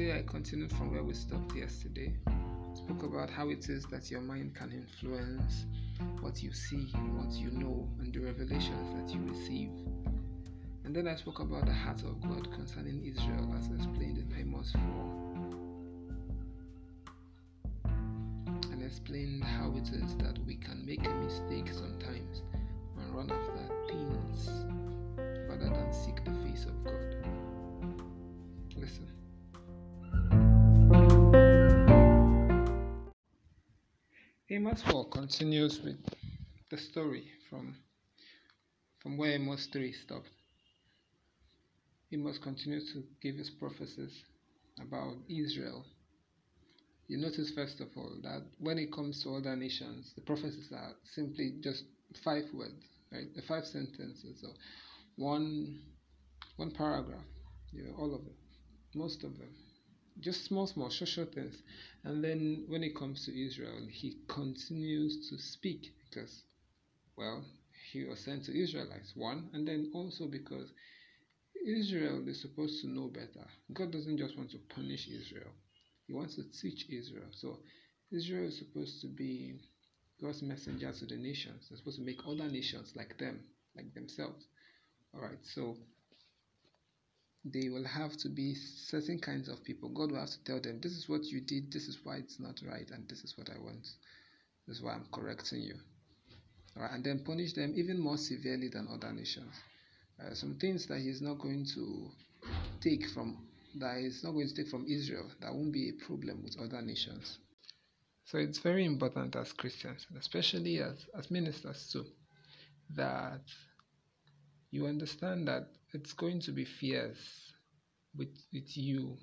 today I continued from where we stopped yesterday. Spoke about how it is that your mind can influence what you see, what you know, and the revelations that you receive. And then I spoke about the heart of God concerning Israel as explained in Amos 4. And explained how it is that we can make a mistake sometimes and run after things rather than seek the face of God. Listen. Amos 4 continues with the story from from where Amos 3 stopped. Amos continues to give his prophecies about Israel. You notice, first of all, that when it comes to other nations, the prophecies are simply just five words, right? The five sentences, or one one paragraph, you know, all of them, most of them, just small, small, short, short things. And then when it comes to Israel, he continues to speak because, well, he was sent to Israelites, one, and then also because Israel is supposed to know better. God doesn't just want to punish Israel, He wants to teach Israel. So, Israel is supposed to be God's messenger to the nations. They're supposed to make other nations like them, like themselves. All right, so they will have to be certain kinds of people. God will have to tell them, This is what you did, this is why it's not right, and this is what I want. This is why I'm correcting you. All right, and then punish them even more severely than other nations. Uh, some things that he's not going to take from that he's not going to take from Israel that won't be a problem with other nations. So it's very important as Christians, especially as, as ministers too, that you understand that it's going to be fierce with with you.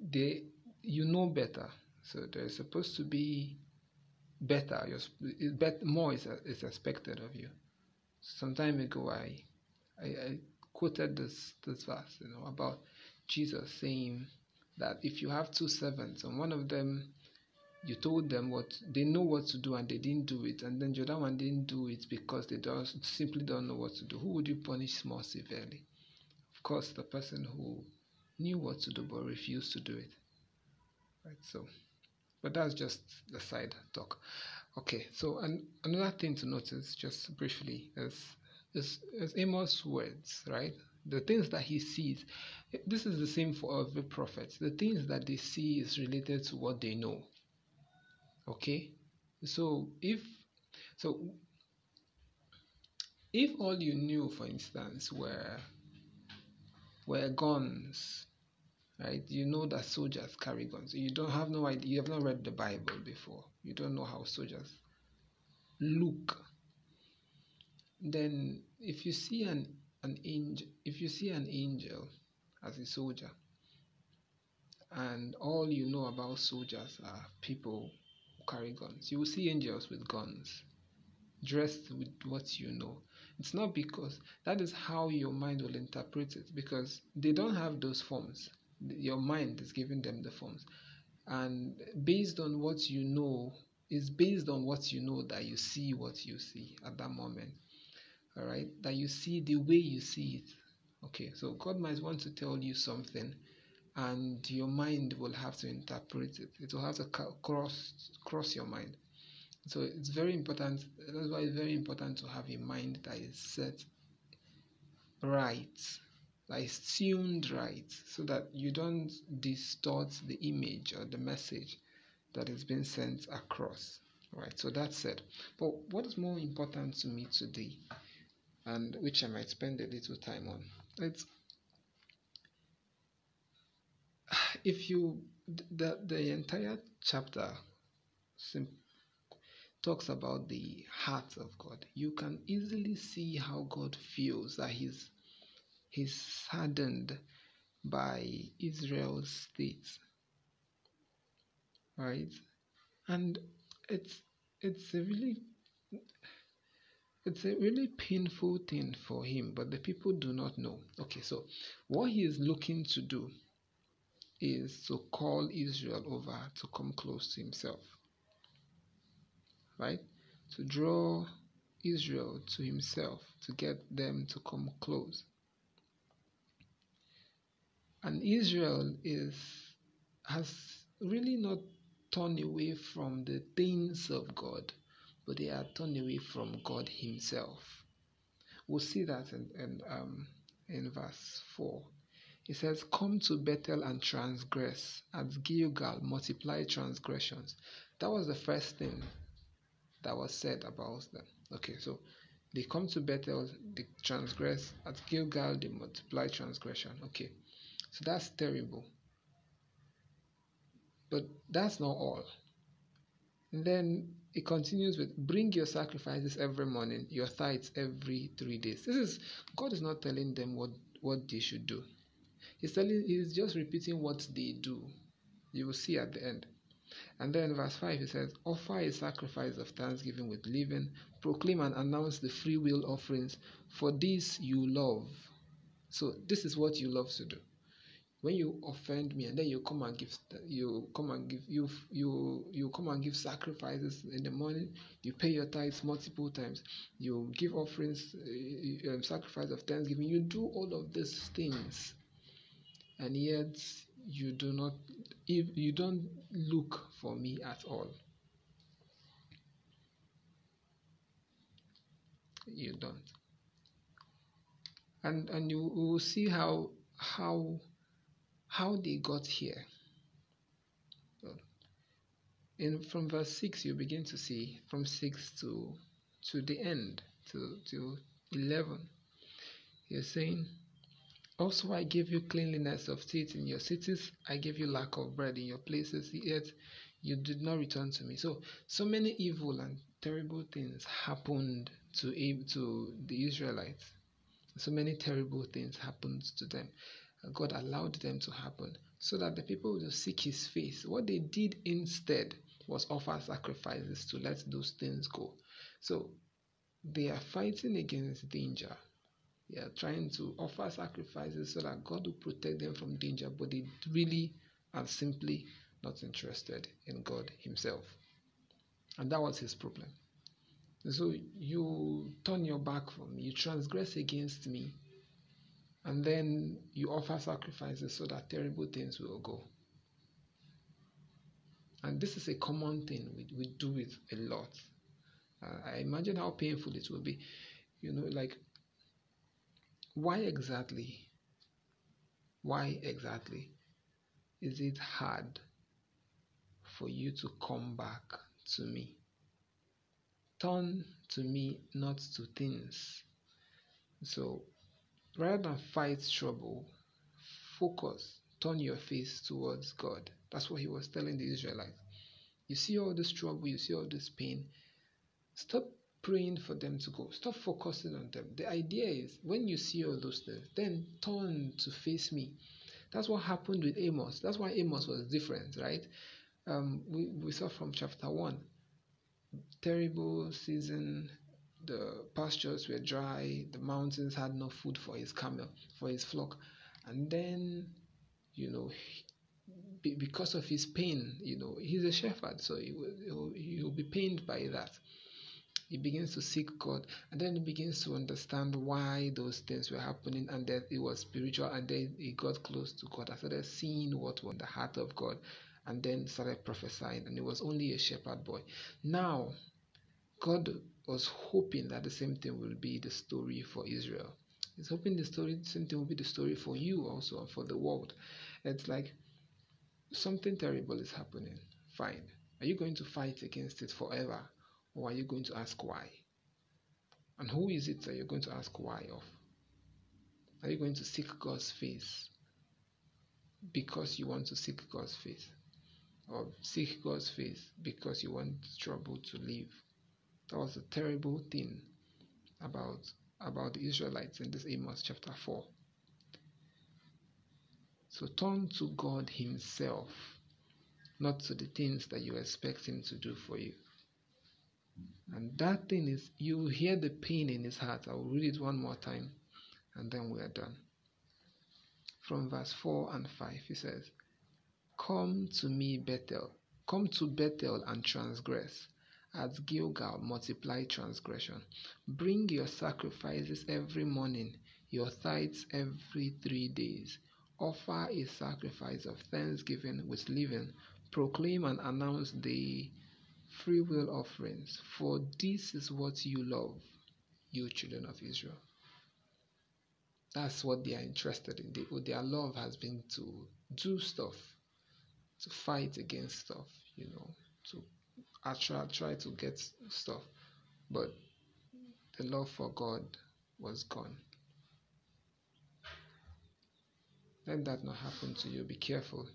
They you know better, so there's supposed to be better. You're, more is, is expected of you. Some time ago, I, I, I quoted this this verse, you know, about Jesus saying that if you have two servants and one of them you told them what they know what to do and they didn't do it, and then the other one didn't do it because they don't simply don't know what to do. Who would you punish more severely? Course, the person who knew what to do but refused to do it. Right. So, but that's just the side talk. Okay. So, and another thing to notice, just briefly, is is, is Amos' words. Right. The things that he sees. This is the same for every prophet. The things that they see is related to what they know okay so if so if all you knew for instance were were guns right you know that soldiers carry guns you don't have no idea you have not read the bible before you don't know how soldiers look then if you see an an angel if you see an angel as a soldier and all you know about soldiers are people who carry guns. You will see angels with guns, dressed with what you know. It's not because that is how your mind will interpret it because they don't have those forms. Your mind is giving them the forms. And based on what you know, is based on what you know that you see what you see at that moment. All right, that you see the way you see it. Okay, so God might want to tell you something and your mind will have to interpret it. It will have to cross cross your mind. So it's very important. That's why it's very important to have a mind that is set right, is tuned right, so that you don't distort the image or the message that is being sent across. Right. So that's it. But what is more important to me today, and which I might spend a little time on, it's if you the the entire chapter talks about the heart of God, you can easily see how God feels that he's he's saddened by Israel's state. Right? And it's it's a really it's a really painful thing for him, but the people do not know. Okay, so what he is looking to do is to call Israel over to come close to himself. Right? To draw Israel to himself, to get them to come close. And Israel is has really not turned away from the things of God, but they are turned away from God Himself. We'll see that in, in, um, in verse 4. It says, Come to Bethel and transgress. At Gilgal, multiply transgressions. That was the first thing that was said about them. Okay, so they come to Bethel, they transgress. At Gilgal, they multiply transgression. Okay, so that's terrible. But that's not all. And then it continues with bring your sacrifices every morning, your tithes every three days. This is God is not telling them what, what they should do. He's telling he's just repeating what they do. You will see at the end. And then verse 5 he says, Offer a sacrifice of thanksgiving with leaven, proclaim and announce the free will offerings, for this you love. So this is what you love to do when you offend me and then you come and give you come and give you you you come and give sacrifices in the morning you pay your tithes multiple times you give offerings uh, sacrifice of thanksgiving you do all of these things and yet you do not if you don't look for me at all you don't and and you will see how how how they got here. In from verse six, you begin to see from six to to the end to to eleven. He's saying, "Also I gave you cleanliness of teeth in your cities. I gave you lack of bread in your places. Yet you did not return to me." So so many evil and terrible things happened to to the Israelites. So many terrible things happened to them. God allowed them to happen so that the people would seek his face. What they did instead was offer sacrifices to let those things go. So they are fighting against danger. They are trying to offer sacrifices so that God will protect them from danger, but they really are simply not interested in God Himself. And that was his problem. So you turn your back from me, you transgress against me, and then you offer sacrifices so that terrible things will go. And this is a common thing, we, we do it a lot. Uh, I imagine how painful it will be. You know, like, why exactly? Why exactly is it hard for you to come back to me? Turn to me, not to things. So Rather than fight trouble, focus, turn your face towards God. That's what he was telling the Israelites. You see all this trouble, you see all this pain. Stop praying for them to go. Stop focusing on them. The idea is when you see all those things, then turn to face me. That's what happened with Amos. That's why Amos was different, right? Um, we, we saw from chapter 1 terrible season, the pastures were dry, the mountains had no food for his camel, for his flock. And then, you know, he, because of his pain, you know, he's a shepherd, so he will, he will be pained by that. He begins to seek God, and then he begins to understand why those things were happening, and that it was spiritual. And then he got close to God. I started seeing what was in the heart of God, and then started prophesying. And he was only a shepherd boy. Now, God was hoping that the same thing will be the story for Israel. He's hoping the story, same thing will be the story for you also and for the world. It's like something terrible is happening. Fine. Are you going to fight against it forever? Or are you going to ask why? And who is it that you're going to ask why of? Are you going to seek God's face because you want to seek God's face? Or seek God's face because you want trouble to leave? That was a terrible thing about about the Israelites in this Amos chapter 4. So turn to God Himself, not to the things that you expect Him to do for you. And that thing is, you hear the pain in His heart. I will read it one more time and then we are done. From verse 4 and 5, He says, Come to me, Bethel. Come to Bethel and transgress at Gilgal multiply transgression. Bring your sacrifices every morning, your tithes every three days. offer a sacrifice of thanksgiving with leaven, proclaim and announce the free will offerings, for this is what you love, you children of Israel. That's what they are interested in. They, their love has been to do stuff, to fight against stuff, you know, to try, try to get stuff. But the love for God was gone. Let that not happen to you. Be careful.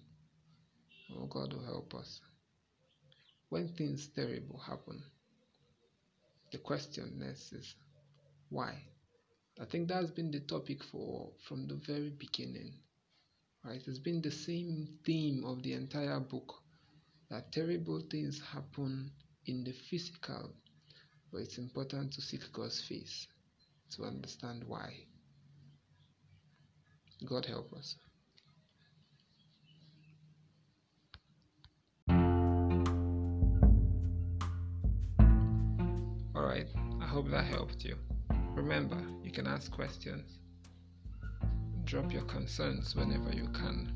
Oh, God will help us. When things terrible happen, the question next is why? I think that's been the topic for from the very beginning. Right? It's been the same theme of the entire book that terrible things happen in the physical, but it's important to seek God's face to understand why. God help us. Alright, I hope that helped you. Remember, you can ask questions. Drop your concerns whenever you can.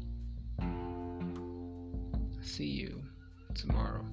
See you tomorrow.